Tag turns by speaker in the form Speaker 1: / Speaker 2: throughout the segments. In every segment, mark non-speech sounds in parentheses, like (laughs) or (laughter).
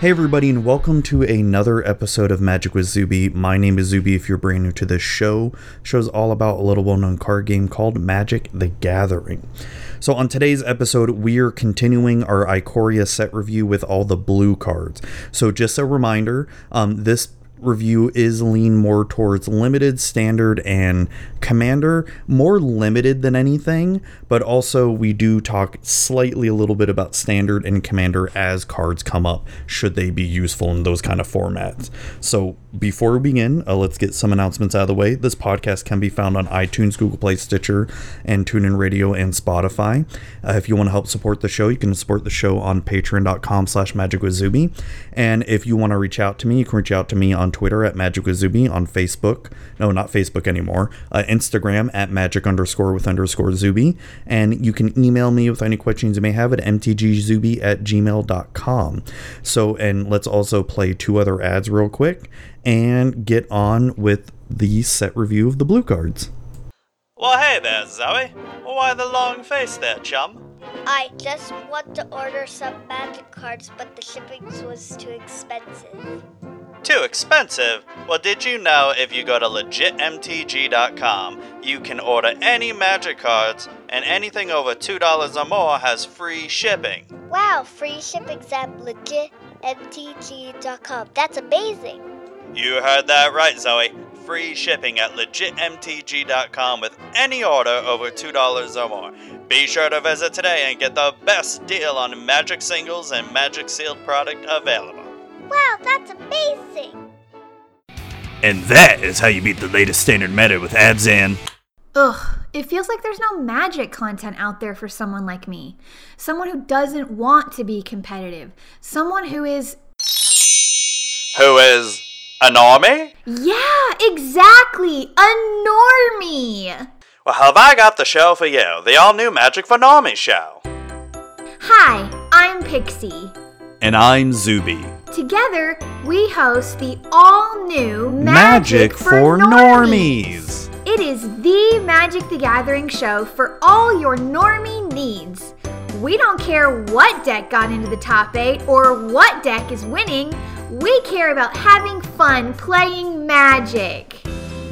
Speaker 1: Hey everybody, and welcome to another episode of Magic with Zuby. My name is Zuby. If you're brand new to this show, show's all about a little well-known card game called Magic: The Gathering. So on today's episode, we are continuing our Ikoria set review with all the blue cards. So just a reminder, um, this review is lean more towards limited, standard, and commander. More limited than anything, but also we do talk slightly a little bit about standard and commander as cards come up, should they be useful in those kind of formats. So before we begin, uh, let's get some announcements out of the way. This podcast can be found on iTunes, Google Play, Stitcher, and TuneIn Radio and Spotify. Uh, if you want to help support the show, you can support the show on patreon.com slash magicwithzuby. And if you want to reach out to me, you can reach out to me on Twitter at magicwithzuby, on Facebook, no, not Facebook anymore, uh, Instagram at magic underscore with underscore zuby. And you can email me with any questions you may have at mtgzuby at gmail.com. So, and let's also play two other ads real quick and get on with the set review of the blue cards.
Speaker 2: Well, hey there, Zoe. Why the long face there, chum?
Speaker 3: I just want to order some magic cards, but the shipping was too expensive.
Speaker 2: Too expensive? Well, did you know if you go to legitmtg.com, you can order any magic cards, and anything over $2 or more has free shipping?
Speaker 3: Wow, free shipping's at legitmtg.com. That's amazing.
Speaker 2: You heard that right, Zoe. Free shipping at legitmtg.com with any order over $2 or more. Be sure to visit today and get the best deal on Magic singles and Magic sealed product available.
Speaker 3: Wow, that's amazing.
Speaker 4: And that is how you beat the latest standard meta with Abzan.
Speaker 5: Ugh, it feels like there's no magic content out there for someone like me. Someone who doesn't want to be competitive. Someone who is.
Speaker 2: Who is a normie?
Speaker 5: Yeah, exactly! A normie!
Speaker 2: Well, have I got the show for you? The all new Magic for Normies show.
Speaker 5: Hi, I'm Pixie.
Speaker 4: And I'm Zuby.
Speaker 5: Together, we host the all new
Speaker 1: Magic for Normies.
Speaker 5: It is the Magic the Gathering show for all your normie needs. We don't care what deck got into the top 8 or what deck is winning. We care about having fun playing Magic.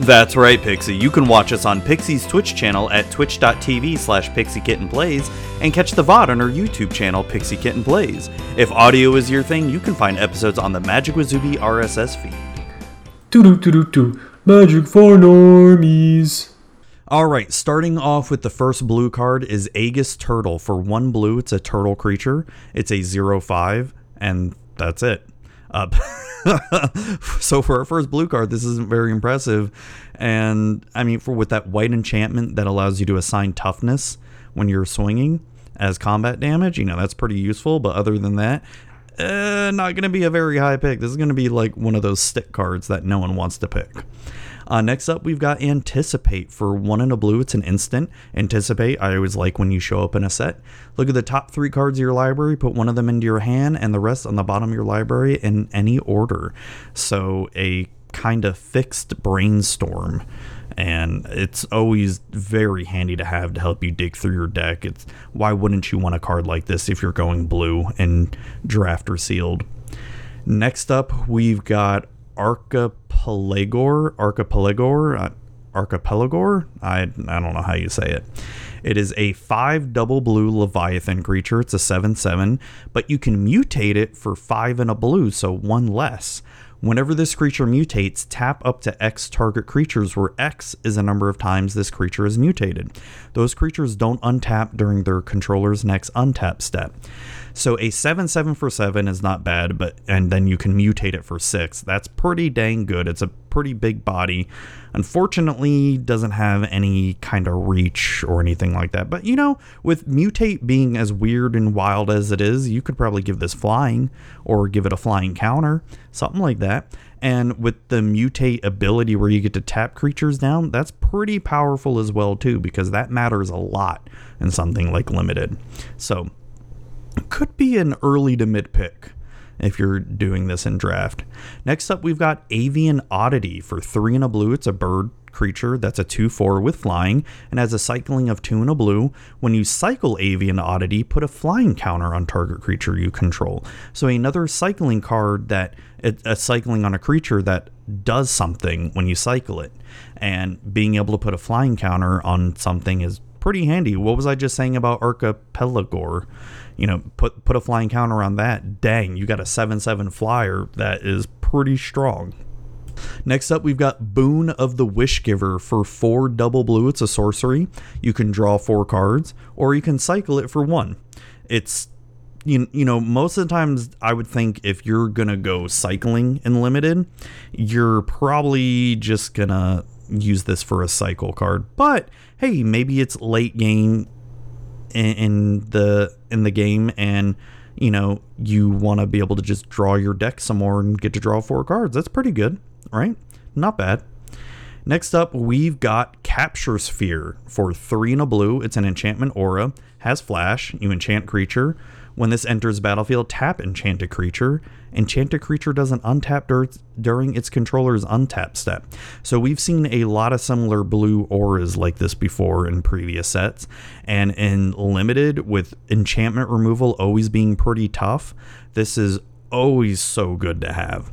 Speaker 4: That's right, Pixie. You can watch us on Pixie's Twitch channel at twitch.tv slash pixiekittenplays and catch the VOD on our YouTube channel, Pixie Kitten Plays. If audio is your thing, you can find episodes on the Magic with Zuby RSS feed.
Speaker 6: Doo doo doo doo doo. Magic for normies.
Speaker 1: All right, starting off with the first blue card is Aegis Turtle. For one blue, it's a turtle creature. It's a 0 5, and that's it. Uh, (laughs) so for our first blue card, this isn't very impressive. And I mean, for with that white enchantment that allows you to assign toughness when you're swinging as combat damage, you know, that's pretty useful. But other than that, uh, not going to be a very high pick. This is going to be like one of those stick cards that no one wants to pick. Uh, next up, we've got Anticipate. For one in a blue, it's an instant. Anticipate, I always like when you show up in a set. Look at the top three cards of your library, put one of them into your hand, and the rest on the bottom of your library in any order. So, a kind of fixed brainstorm. And it's always very handy to have to help you dig through your deck. It's why wouldn't you want a card like this if you're going blue and draft or sealed? Next up, we've got Archipelagore, Archipelagore, uh, Archipelagore. I I don't know how you say it. It is a five double blue Leviathan creature. It's a seven seven, but you can mutate it for five and a blue, so one less. Whenever this creature mutates, tap up to X target creatures, where X is the number of times this creature is mutated. Those creatures don't untap during their controller's next untap step. So a 7 7 for 7 is not bad, but and then you can mutate it for 6. That's pretty dang good. It's a pretty big body. Unfortunately, doesn't have any kind of reach or anything like that. But you know, with mutate being as weird and wild as it is, you could probably give this flying or give it a flying counter, something like that. And with the mutate ability where you get to tap creatures down, that's pretty powerful as well too because that matters a lot in something like limited. So, could be an early to mid pick if you're doing this in draft. Next up, we've got Avian Oddity for three and a blue. It's a bird creature that's a 2 4 with flying and has a cycling of 2 and a blue. When you cycle Avian Oddity, put a flying counter on target creature you control. So another cycling card that a cycling on a creature that does something when you cycle it. And being able to put a flying counter on something is pretty handy. What was I just saying about Archipelagore? You know, put put a flying counter on that. Dang, you got a 7-7 flyer that is pretty strong. Next up, we've got Boon of the Wish Giver for four double blue. It's a sorcery. You can draw four cards, or you can cycle it for one. It's you, you know most of the times i would think if you're gonna go cycling in limited you're probably just gonna use this for a cycle card but hey maybe it's late game in, in the in the game and you know you want to be able to just draw your deck some more and get to draw four cards that's pretty good right not bad Next up, we've got Capture Sphere for three in a blue. It's an enchantment aura, has flash. You enchant creature. When this enters battlefield, tap Enchanted Creature. Enchanted Creature doesn't untap dur- during its controller's untap step. So we've seen a lot of similar blue auras like this before in previous sets. And in limited, with enchantment removal always being pretty tough, this is always so good to have.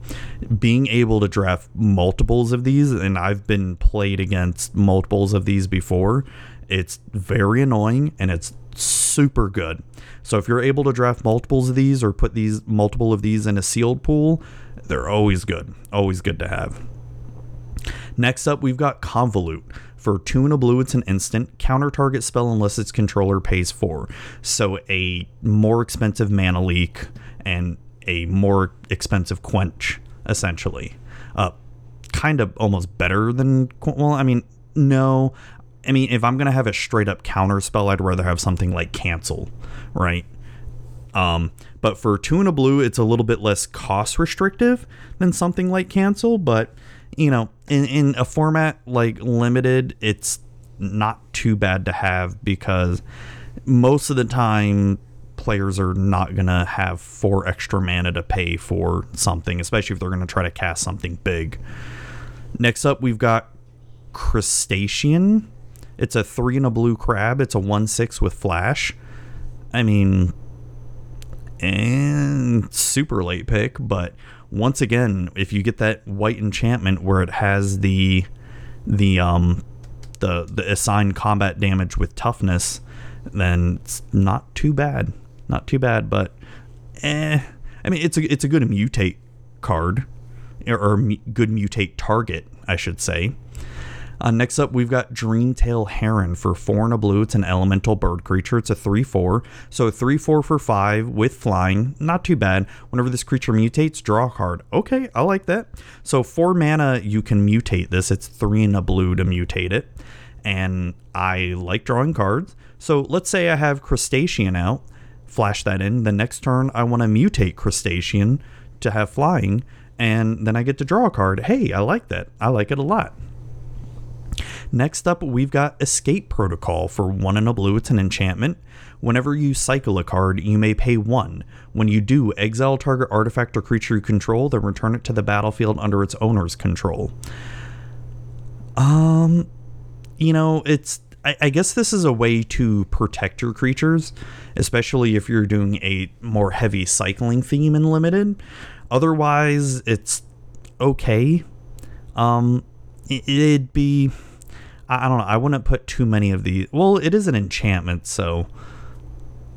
Speaker 1: Being able to draft multiples of these, and I've been played against multiples of these before, it's very annoying and it's super good. So if you're able to draft multiples of these or put these multiple of these in a sealed pool, they're always good. Always good to have. Next up, we've got Convolute. For two and a blue, it's an instant. Counter target spell unless its controller pays four. So a more expensive mana leak and a more expensive quench, essentially. Uh, kind of almost better than. Well, I mean, no. I mean, if I'm gonna have a straight up counter spell, I'd rather have something like cancel, right? Um, but for two and a blue, it's a little bit less cost restrictive than something like cancel. But you know, in in a format like limited, it's not too bad to have because most of the time players are not gonna have four extra mana to pay for something, especially if they're gonna try to cast something big. Next up, we've got Crystacean it's a three and a blue crab. It's a one six with flash. I mean, and super late pick, but once again, if you get that white enchantment where it has the the um the the assigned combat damage with toughness, then it's not too bad. Not too bad, but eh. I mean, it's a it's a good mutate card, or, or good mutate target, I should say. Uh, next up, we've got Dreamtail Heron for four and a blue. It's an elemental bird creature. It's a 3 4. So 3 4 for 5 with flying. Not too bad. Whenever this creature mutates, draw a card. Okay, I like that. So 4 mana, you can mutate this. It's 3 and a blue to mutate it. And I like drawing cards. So let's say I have Crystacean out. Flash that in. The next turn, I want to mutate Crystacean to have flying. And then I get to draw a card. Hey, I like that. I like it a lot. Next up, we've got Escape Protocol for one and a blue. It's an enchantment. Whenever you cycle a card, you may pay one. When you do, exile target artifact or creature you control, then return it to the battlefield under its owner's control. Um, you know, it's. I, I guess this is a way to protect your creatures, especially if you're doing a more heavy cycling theme in limited. Otherwise, it's okay. Um, it'd be I, don't know. I wouldn't put too many of these. Well, it is an enchantment, so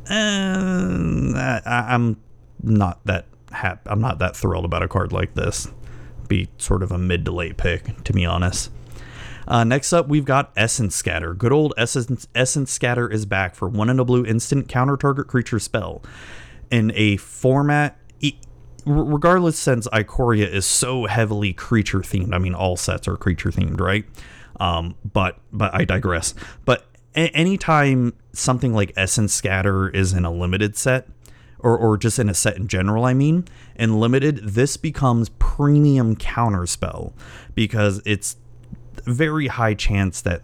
Speaker 1: uh, I, am not that hap- I'm not that thrilled about a card like this. Be sort of a mid to late pick, to be honest. Uh, next up, we've got Essence Scatter. Good old Essence, Essence Scatter is back for one in a blue instant counter target creature spell in a format. regardless, since Ikoria is so heavily creature themed, I mean, all sets are creature themed, right? Um, but but I digress. But a- anytime something like Essence Scatter is in a limited set, or, or just in a set in general, I mean, in limited, this becomes premium counterspell because it's very high chance that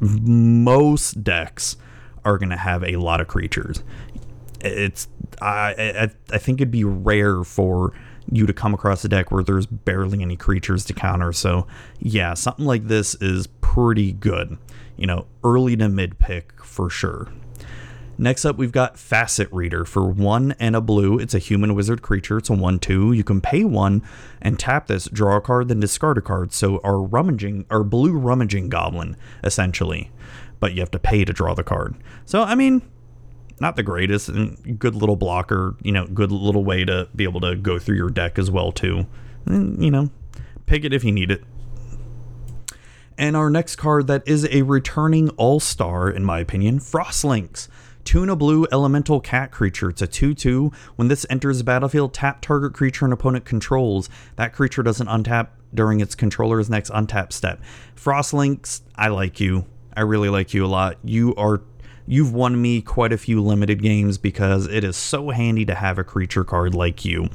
Speaker 1: most decks are going to have a lot of creatures. It's I, I I think it'd be rare for you to come across a deck where there's barely any creatures to counter. So, yeah, something like this is pretty good. You know, early to mid pick for sure. Next up, we've got Facet Reader for one and a blue. It's a human wizard creature. It's a 1 2. You can pay one and tap this, draw a card, then discard a card. So, our rummaging, our blue rummaging goblin, essentially. But you have to pay to draw the card. So, I mean, not the greatest and good little blocker, you know, good little way to be able to go through your deck as well, too. And, you know, pick it if you need it. And our next card that is a returning all star, in my opinion, Frost Lynx. Tuna Blue Elemental Cat Creature. It's a 2 2. When this enters the battlefield, tap target creature an opponent controls. That creature doesn't untap during its controller's next untap step. Frost Lynx, I like you. I really like you a lot. You are. You've won me quite a few limited games because it is so handy to have a creature card like you.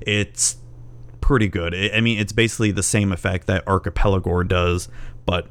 Speaker 1: It's pretty good. I mean, it's basically the same effect that Archipelagore does, but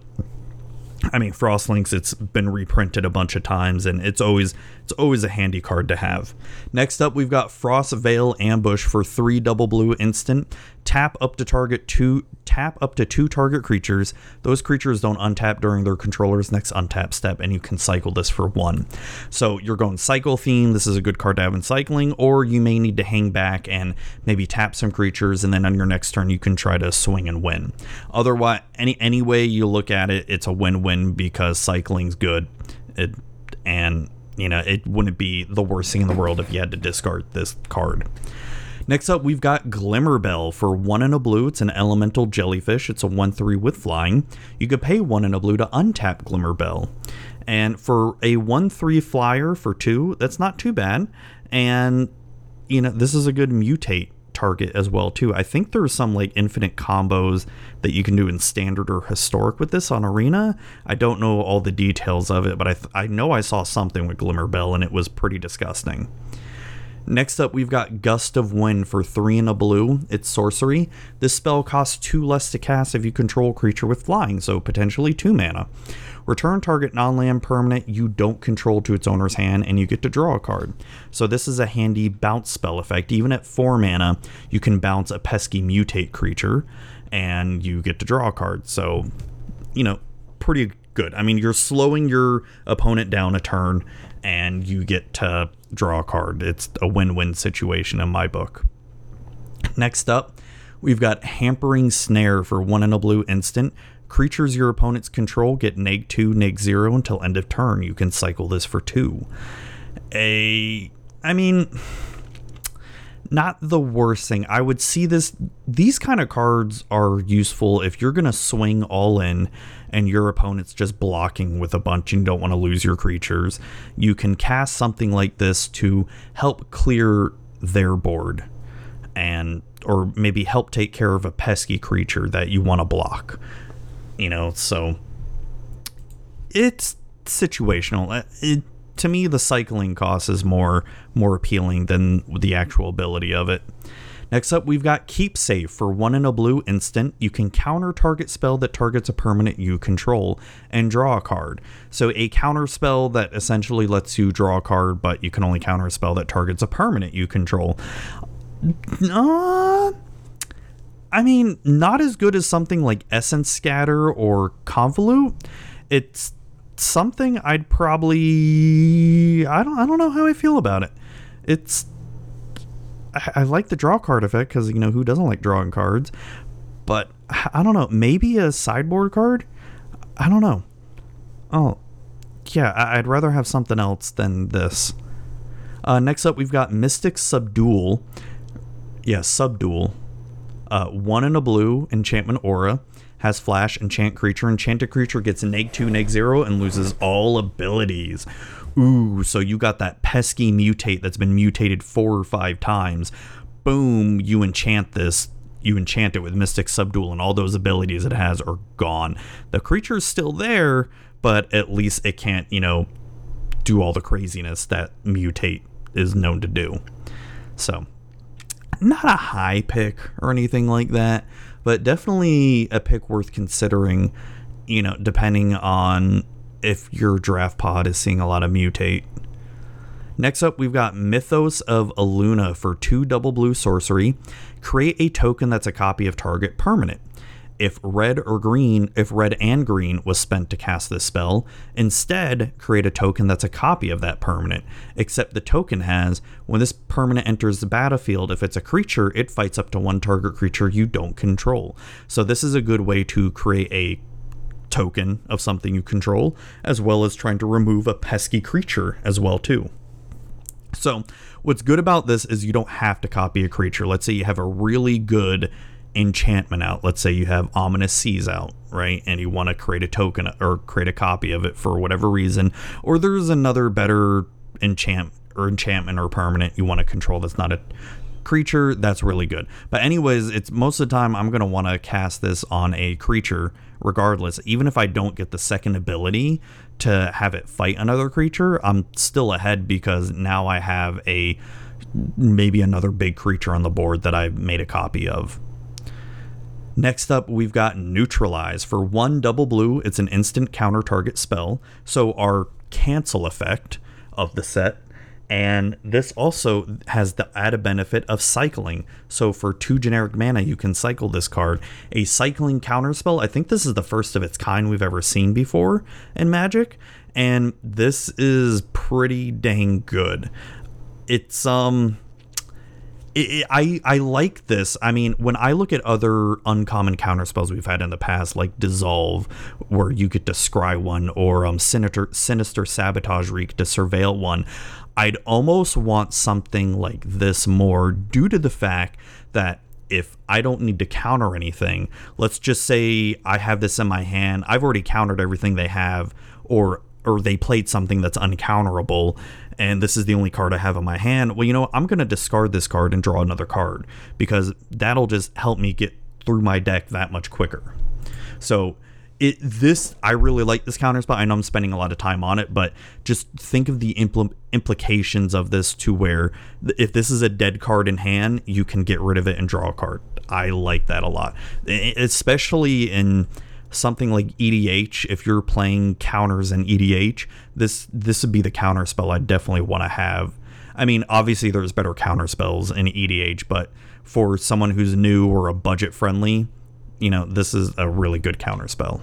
Speaker 1: I mean, Frost Lynx. It's been reprinted a bunch of times, and it's always it's always a handy card to have. Next up, we've got Frostveil Ambush for three double blue instant. Tap up to target two. Tap up to two target creatures. Those creatures don't untap during their controller's next untap step, and you can cycle this for one. So you're going cycle theme. This is a good card to have in cycling, or you may need to hang back and maybe tap some creatures, and then on your next turn you can try to swing and win. Otherwise, any any way you look at it, it's a win-win because cycling's good. It and you know, it wouldn't be the worst thing in the world if you had to discard this card. Next up, we've got Glimmerbell for one and a blue. It's an elemental jellyfish. It's a 1 3 with flying. You could pay one and a blue to untap Glimmerbell. And for a 1 3 flyer for two, that's not too bad. And, you know, this is a good mutate target as well too. I think there's some like infinite combos that you can do in standard or historic with this on arena. I don't know all the details of it, but I th- I know I saw something with Glimmerbell and it was pretty disgusting. Next up, we've got Gust of Wind for 3 and a blue. It's sorcery. This spell costs 2 less to cast if you control a creature with flying, so potentially 2 mana. Return target non land permanent you don't control to its owner's hand, and you get to draw a card. So, this is a handy bounce spell effect. Even at 4 mana, you can bounce a pesky mutate creature, and you get to draw a card. So, you know, pretty good. I mean, you're slowing your opponent down a turn, and you get to draw a card. It's a win win situation in my book. Next up, we've got Hampering Snare for one and a blue instant. Creatures your opponents control get neg 2, neg 0 until end of turn. You can cycle this for 2. A. I mean. Not the worst thing. I would see this. These kind of cards are useful if you're going to swing all in and your opponent's just blocking with a bunch and don't want to lose your creatures. You can cast something like this to help clear their board and or maybe help take care of a pesky creature that you want to block you know so it's situational Uh, it, to me the cycling cost is more more appealing than the actual ability of it. Next up we've got keep safe for one in a blue instant. You can counter target spell that targets a permanent you control and draw a card. So a counter spell that essentially lets you draw a card but you can only counter a spell that targets a permanent you control. Uh, I mean, not as good as something like Essence Scatter or Convolute. It's something I'd probably I don't I don't know how I feel about it. It's I, I like the draw card effect because you know who doesn't like drawing cards, but I don't know. Maybe a sideboard card. I don't know. Oh, yeah. I- I'd rather have something else than this. Uh, next up, we've got Mystic Subdual. Yeah, Subdual. Uh, one in a blue, enchantment aura. Has flash, enchant creature. Enchanted creature gets neg 2, neg 0, and loses all abilities. Ooh, so you got that pesky mutate that's been mutated four or five times. Boom, you enchant this. You enchant it with Mystic Subdual, and all those abilities it has are gone. The creature's still there, but at least it can't, you know, do all the craziness that mutate is known to do. So, not a high pick or anything like that, but definitely a pick worth considering, you know, depending on if your draft pod is seeing a lot of mutate. Next up, we've got Mythos of Illuna for two double blue sorcery. Create a token that's a copy of target permanent. If red or green, if red and green was spent to cast this spell, instead create a token that's a copy of that permanent. Except the token has, when this permanent enters the battlefield, if it's a creature, it fights up to one target creature you don't control. So this is a good way to create a token of something you control, as well as trying to remove a pesky creature as well too. So, what's good about this is you don't have to copy a creature. Let's say you have a really good enchantment out. Let's say you have Ominous Seas out, right? And you want to create a token or create a copy of it for whatever reason. Or there's another better enchant or enchantment or permanent you want to control that's not a creature that's really good but anyways it's most of the time i'm going to want to cast this on a creature regardless even if i don't get the second ability to have it fight another creature i'm still ahead because now i have a maybe another big creature on the board that i've made a copy of Next up, we've got Neutralize. For one double blue, it's an instant counter target spell. So, our cancel effect of the set and this also has the added benefit of cycling. So for two generic mana, you can cycle this card. A cycling counterspell. I think this is the first of its kind we've ever seen before in Magic, and this is pretty dang good. It's um. It, it, I I like this. I mean, when I look at other uncommon counter spells we've had in the past, like Dissolve, where you get to scry one, or um Sinister Sinister Sabotage Reek to surveil one, I'd almost want something like this more due to the fact that if I don't need to counter anything, let's just say I have this in my hand, I've already countered everything they have, or or they played something that's uncounterable, and this is the only card I have in my hand. Well, you know, I'm gonna discard this card and draw another card because that'll just help me get through my deck that much quicker. So it this I really like this counter spell. I know I'm spending a lot of time on it, but just think of the impl- implications of this to where if this is a dead card in hand, you can get rid of it and draw a card. I like that a lot, especially in something like EDH. If you're playing counters in EDH, this this would be the counter spell I definitely want to have. I mean, obviously there's better counter spells in EDH, but for someone who's new or a budget friendly you know, this is a really good counter spell.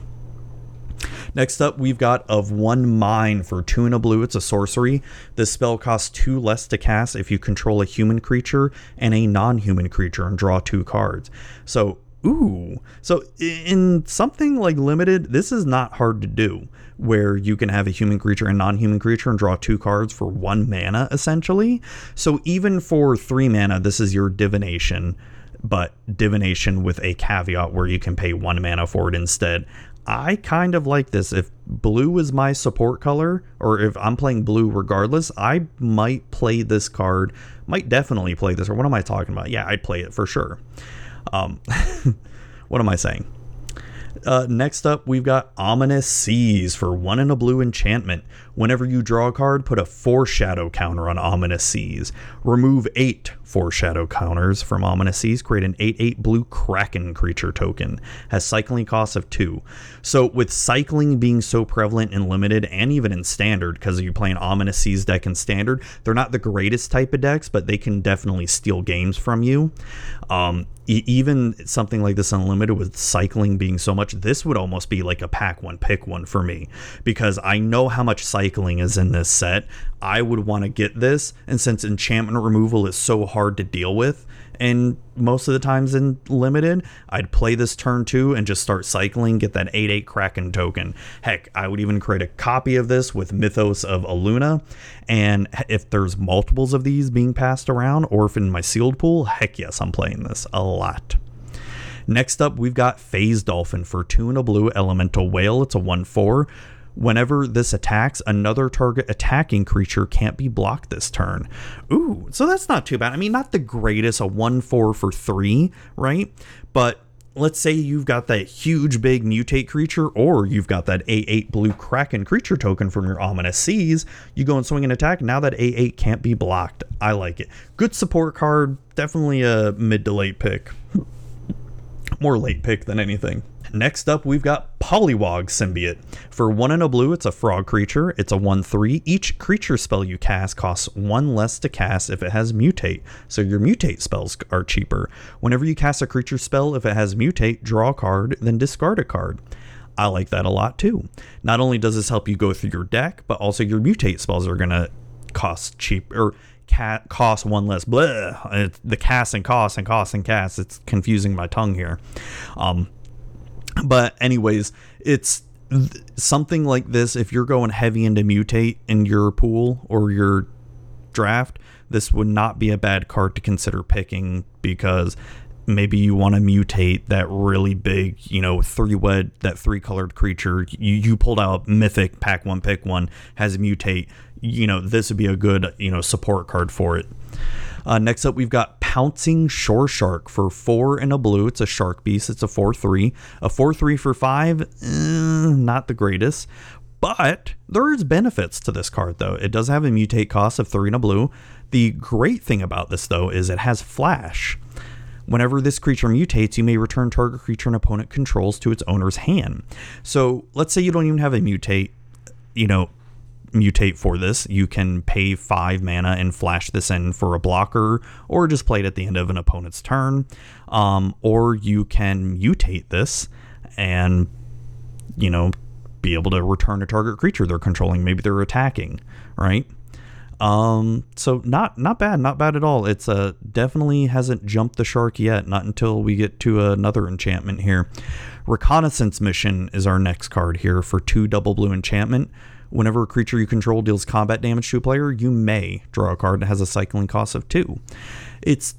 Speaker 1: Next up, we've got Of One Mind for two and a blue. It's a sorcery. This spell costs two less to cast if you control a human creature and a non human creature and draw two cards. So, ooh. So, in something like limited, this is not hard to do where you can have a human creature and non human creature and draw two cards for one mana, essentially. So, even for three mana, this is your divination but divination with a caveat where you can pay one mana for it instead. I kind of like this. If blue is my support color, or if I'm playing blue regardless, I might play this card. Might definitely play this. Or what am I talking about? Yeah, I'd play it for sure. Um, (laughs) what am I saying? Uh, next up, we've got Ominous Seas for one in a blue enchantment. Whenever you draw a card, put a foreshadow counter on Ominous Seas. Remove eight foreshadow counters from Ominous Seas. Create an 8 8 blue Kraken creature token. Has cycling costs of 2. So, with cycling being so prevalent in limited and even in standard, because you play an Ominous Seas deck in standard, they're not the greatest type of decks, but they can definitely steal games from you. Um, even something like this unlimited with cycling being so much this would almost be like a pack one pick one for me because i know how much cycling is in this set i would want to get this and since enchantment removal is so hard to deal with and most of the times in limited, I'd play this turn two and just start cycling, get that 8 8 Kraken token. Heck, I would even create a copy of this with Mythos of Illuna. And if there's multiples of these being passed around, or if in my sealed pool, heck yes, I'm playing this a lot. Next up, we've got Phase Dolphin for two and a blue elemental whale. It's a 1 4. Whenever this attacks, another target attacking creature can't be blocked this turn. Ooh, so that's not too bad. I mean, not the greatest, a 1 4 for 3, right? But let's say you've got that huge big mutate creature, or you've got that A8 blue Kraken creature token from your Ominous Seas. You go and swing an attack. Now that A8 can't be blocked. I like it. Good support card. Definitely a mid to late pick. (laughs) More late pick than anything. Next up, we've got Pollywog Symbiote. For one and a blue, it's a frog creature. It's a 1 3. Each creature spell you cast costs one less to cast if it has mutate, so your mutate spells are cheaper. Whenever you cast a creature spell, if it has mutate, draw a card, then discard a card. I like that a lot too. Not only does this help you go through your deck, but also your mutate spells are going to cost cheap or cost one less. Blah. It's the cast and cost and cost and cast. It's confusing my tongue here. Um, but anyways, it's th- something like this. If you're going heavy into mutate in your pool or your draft, this would not be a bad card to consider picking because maybe you want to mutate that really big, you know, three wed that three colored creature. You you pulled out mythic pack one pick one has mutate. You know, this would be a good, you know, support card for it. Uh, next up, we've got Pouncing Shoreshark for four and a blue. It's a shark beast. It's a 4 3. A 4 3 for five, eh, not the greatest. But there's benefits to this card, though. It does have a mutate cost of three and a blue. The great thing about this, though, is it has flash. Whenever this creature mutates, you may return target creature an opponent controls to its owner's hand. So let's say you don't even have a mutate, you know, mutate for this. You can pay five mana and flash this in for a blocker, or just play it at the end of an opponent's turn. Um, or you can mutate this and, you know, be able to return a target creature they're controlling. Maybe they're attacking, right? Um, so not not bad, not bad at all. It's uh definitely hasn't jumped the shark yet. Not until we get to another enchantment here. Reconnaissance mission is our next card here for two double blue enchantment. Whenever a creature you control deals combat damage to a player, you may draw a card that has a cycling cost of two. It's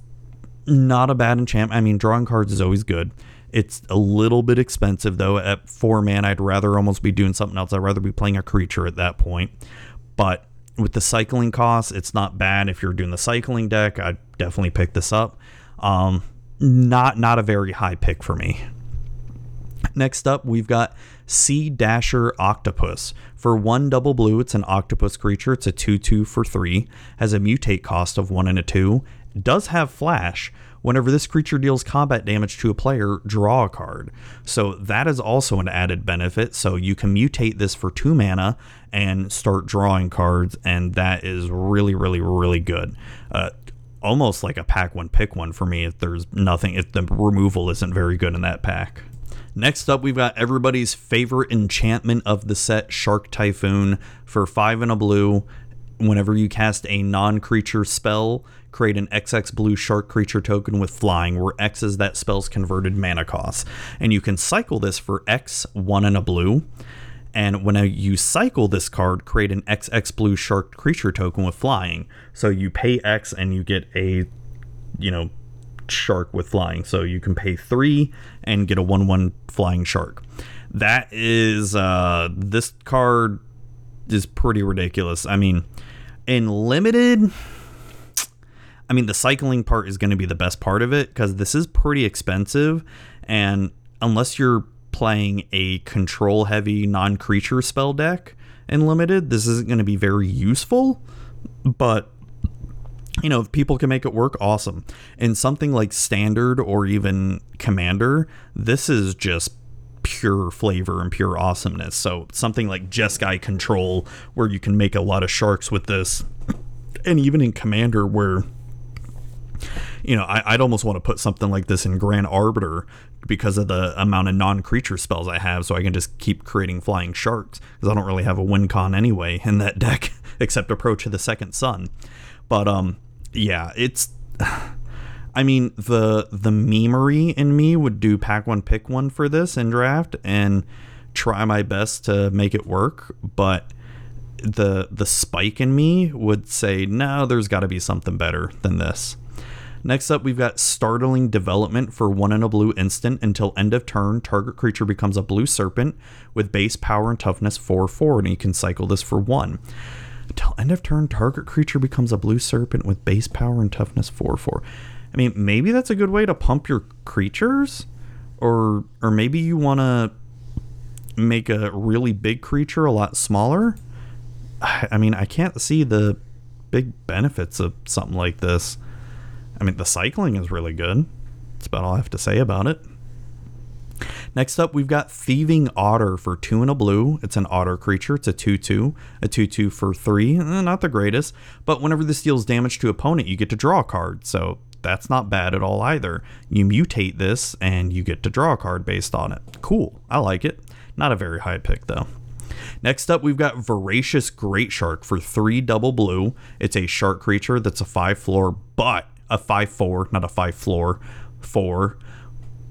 Speaker 1: not a bad enchantment. I mean, drawing cards is always good. It's a little bit expensive though. At four man, I'd rather almost be doing something else. I'd rather be playing a creature at that point. But with the cycling cost, it's not bad. If you're doing the cycling deck, I'd definitely pick this up. Um, not not a very high pick for me. Next up, we've got Sea Dasher Octopus. For one double blue, it's an octopus creature. It's a 2 2 for 3, has a mutate cost of 1 and a 2, does have flash. Whenever this creature deals combat damage to a player, draw a card. So that is also an added benefit. So you can mutate this for 2 mana and start drawing cards, and that is really, really, really good. Uh, almost like a pack one pick one for me if there's nothing if the removal isn't very good in that pack. Next up, we've got everybody's favorite enchantment of the set, Shark Typhoon, for five and a blue. Whenever you cast a non creature spell, create an XX blue shark creature token with flying, where X is that spell's converted mana cost. And you can cycle this for X, one and a blue. And when you cycle this card, create an XX blue shark creature token with flying. So you pay X and you get a, you know, shark with flying. So you can pay three and get a 1 1 flying shark. That is, uh, this card is pretty ridiculous. I mean, in limited, I mean, the cycling part is going to be the best part of it because this is pretty expensive. And unless you're playing a control heavy non creature spell deck in limited, this isn't going to be very useful. But you know, if people can make it work, awesome. In something like standard or even commander, this is just pure flavor and pure awesomeness. So something like Jeskai Control, where you can make a lot of sharks with this, and even in commander, where you know, I, would almost want to put something like this in Grand Arbiter because of the amount of non-creature spells I have, so I can just keep creating flying sharks because I don't really have a win con anyway in that (laughs) deck except Approach of the Second Sun. But um, yeah, it's. (sighs) I mean, the the memery in me would do pack one, pick one for this in draft and try my best to make it work, but the the spike in me would say no, there's got to be something better than this. Next up, we've got startling development for one in a blue instant until end of turn. Target creature becomes a blue serpent with base power and toughness 4 4, and you can cycle this for one. Until end of turn, target creature becomes a blue serpent with base power and toughness 4 4. I mean, maybe that's a good way to pump your creatures, or or maybe you want to make a really big creature a lot smaller. I mean, I can't see the big benefits of something like this. I mean, the cycling is really good. That's about all I have to say about it. Next up, we've got Thieving Otter for two and a blue. It's an otter creature. It's a 2 2. A 2 2 for three. Eh, not the greatest, but whenever this deals damage to opponent, you get to draw a card. So that's not bad at all either. You mutate this and you get to draw a card based on it. Cool. I like it. Not a very high pick though. Next up, we've got Voracious Greatshark for three double blue. It's a shark creature that's a five floor, but a five four, not a five floor, four.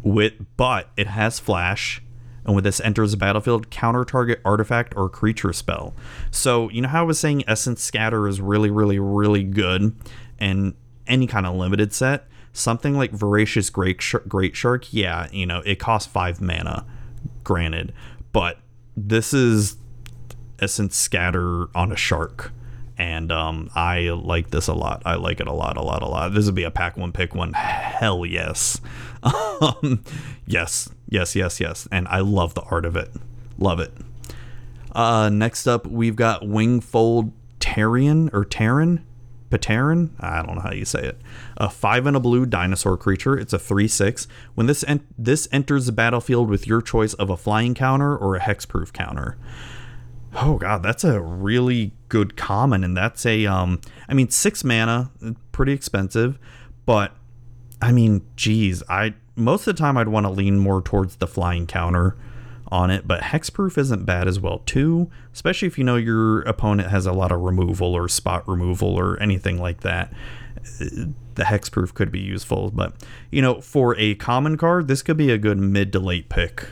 Speaker 1: With but it has flash, and when this enters the battlefield, counter target artifact or creature spell. So you know how I was saying Essence Scatter is really, really, really good, and any kind of limited set. Something like Voracious Great Great Shark, yeah, you know it costs five mana, granted, but this is essence scatter on a shark and um, I like this a lot. I like it a lot, a lot, a lot. This would be a pack one, pick one. Hell yes, (laughs) um, yes, yes, yes, yes. And I love the art of it. Love it. Uh, next up, we've got Wingfold Tarian or Terran, Patarin. I don't know how you say it. A five and a blue dinosaur creature. It's a three six. When this en- this enters the battlefield with your choice of a flying counter or a hexproof counter. Oh god, that's a really good common, and that's a um. I mean, six mana, pretty expensive, but I mean, geez, I most of the time I'd want to lean more towards the flying counter on it, but hexproof isn't bad as well too, especially if you know your opponent has a lot of removal or spot removal or anything like that. The hexproof could be useful, but you know, for a common card, this could be a good mid to late pick.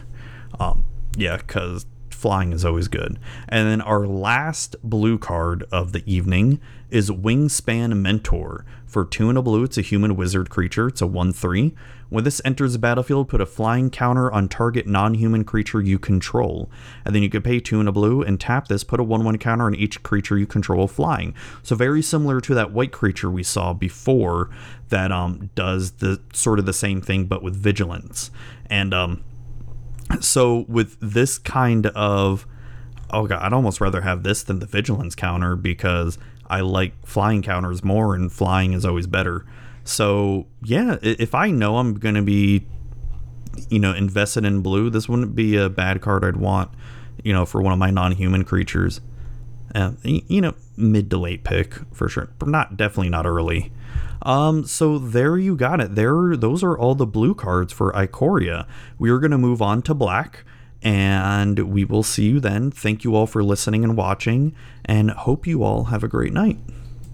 Speaker 1: Um, yeah, because flying is always good. And then our last blue card of the evening is Wingspan Mentor. For two and a blue, it's a human wizard creature. It's a 1 3. When this enters the battlefield, put a flying counter on target non human creature you control. And then you can pay two and a blue and tap this, put a 1 1 counter on each creature you control flying. So, very similar to that white creature we saw before that um, does the sort of the same thing but with vigilance. And um, so with this kind of oh god i'd almost rather have this than the vigilance counter because i like flying counters more and flying is always better. So yeah if i know i'm going to be you know invested in blue this wouldn't be a bad card i'd want you know for one of my non-human creatures uh, you know mid to late pick for sure not definitely not early um, so there you got it. There, those are all the blue cards for Ikoria. We are going to move on to black, and we will see you then. Thank you all for listening and watching, and hope you all have a great night.